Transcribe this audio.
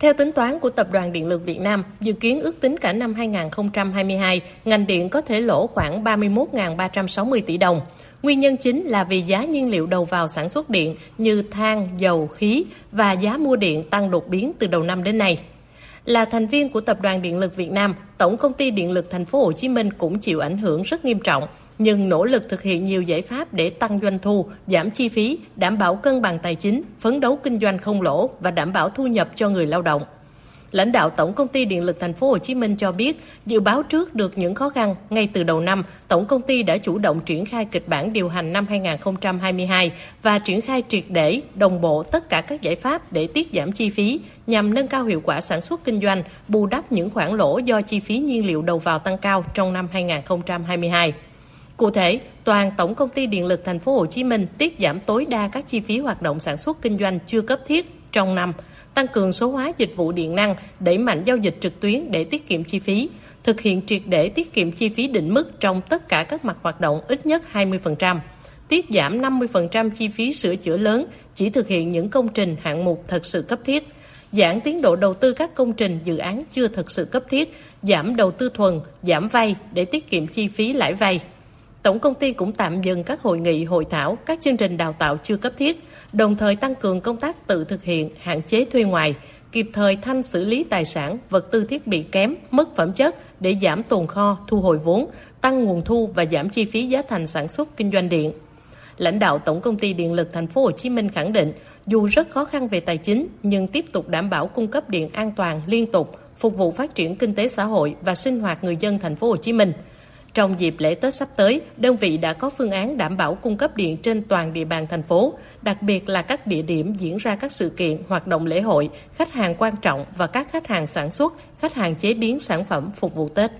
Theo tính toán của Tập đoàn Điện lực Việt Nam, dự kiến ước tính cả năm 2022, ngành điện có thể lỗ khoảng 31.360 tỷ đồng. Nguyên nhân chính là vì giá nhiên liệu đầu vào sản xuất điện như than, dầu, khí và giá mua điện tăng đột biến từ đầu năm đến nay. Là thành viên của Tập đoàn Điện lực Việt Nam, Tổng công ty Điện lực Thành phố Hồ Chí Minh cũng chịu ảnh hưởng rất nghiêm trọng, nhưng nỗ lực thực hiện nhiều giải pháp để tăng doanh thu, giảm chi phí, đảm bảo cân bằng tài chính, phấn đấu kinh doanh không lỗ và đảm bảo thu nhập cho người lao động. Lãnh đạo Tổng công ty Điện lực Thành phố Hồ Chí Minh cho biết, dự báo trước được những khó khăn ngay từ đầu năm, tổng công ty đã chủ động triển khai kịch bản điều hành năm 2022 và triển khai triệt để đồng bộ tất cả các giải pháp để tiết giảm chi phí nhằm nâng cao hiệu quả sản xuất kinh doanh, bù đắp những khoản lỗ do chi phí nhiên liệu đầu vào tăng cao trong năm 2022. Cụ thể, toàn Tổng công ty Điện lực Thành phố Hồ Chí Minh tiết giảm tối đa các chi phí hoạt động sản xuất kinh doanh chưa cấp thiết trong năm tăng cường số hóa dịch vụ điện năng, đẩy mạnh giao dịch trực tuyến để tiết kiệm chi phí, thực hiện triệt để tiết kiệm chi phí định mức trong tất cả các mặt hoạt động ít nhất 20%, tiết giảm 50% chi phí sửa chữa lớn, chỉ thực hiện những công trình hạng mục thật sự cấp thiết, giảm tiến độ đầu tư các công trình dự án chưa thật sự cấp thiết, giảm đầu tư thuần, giảm vay để tiết kiệm chi phí lãi vay. Tổng công ty cũng tạm dừng các hội nghị, hội thảo, các chương trình đào tạo chưa cấp thiết, đồng thời tăng cường công tác tự thực hiện, hạn chế thuê ngoài, kịp thời thanh xử lý tài sản, vật tư thiết bị kém, mất phẩm chất để giảm tồn kho, thu hồi vốn, tăng nguồn thu và giảm chi phí giá thành sản xuất kinh doanh điện. Lãnh đạo Tổng công ty Điện lực Thành phố Hồ Chí Minh khẳng định, dù rất khó khăn về tài chính nhưng tiếp tục đảm bảo cung cấp điện an toàn liên tục, phục vụ phát triển kinh tế xã hội và sinh hoạt người dân Thành phố Hồ Chí Minh. Trong dịp lễ Tết sắp tới, đơn vị đã có phương án đảm bảo cung cấp điện trên toàn địa bàn thành phố, đặc biệt là các địa điểm diễn ra các sự kiện, hoạt động lễ hội, khách hàng quan trọng và các khách hàng sản xuất, khách hàng chế biến sản phẩm phục vụ Tết.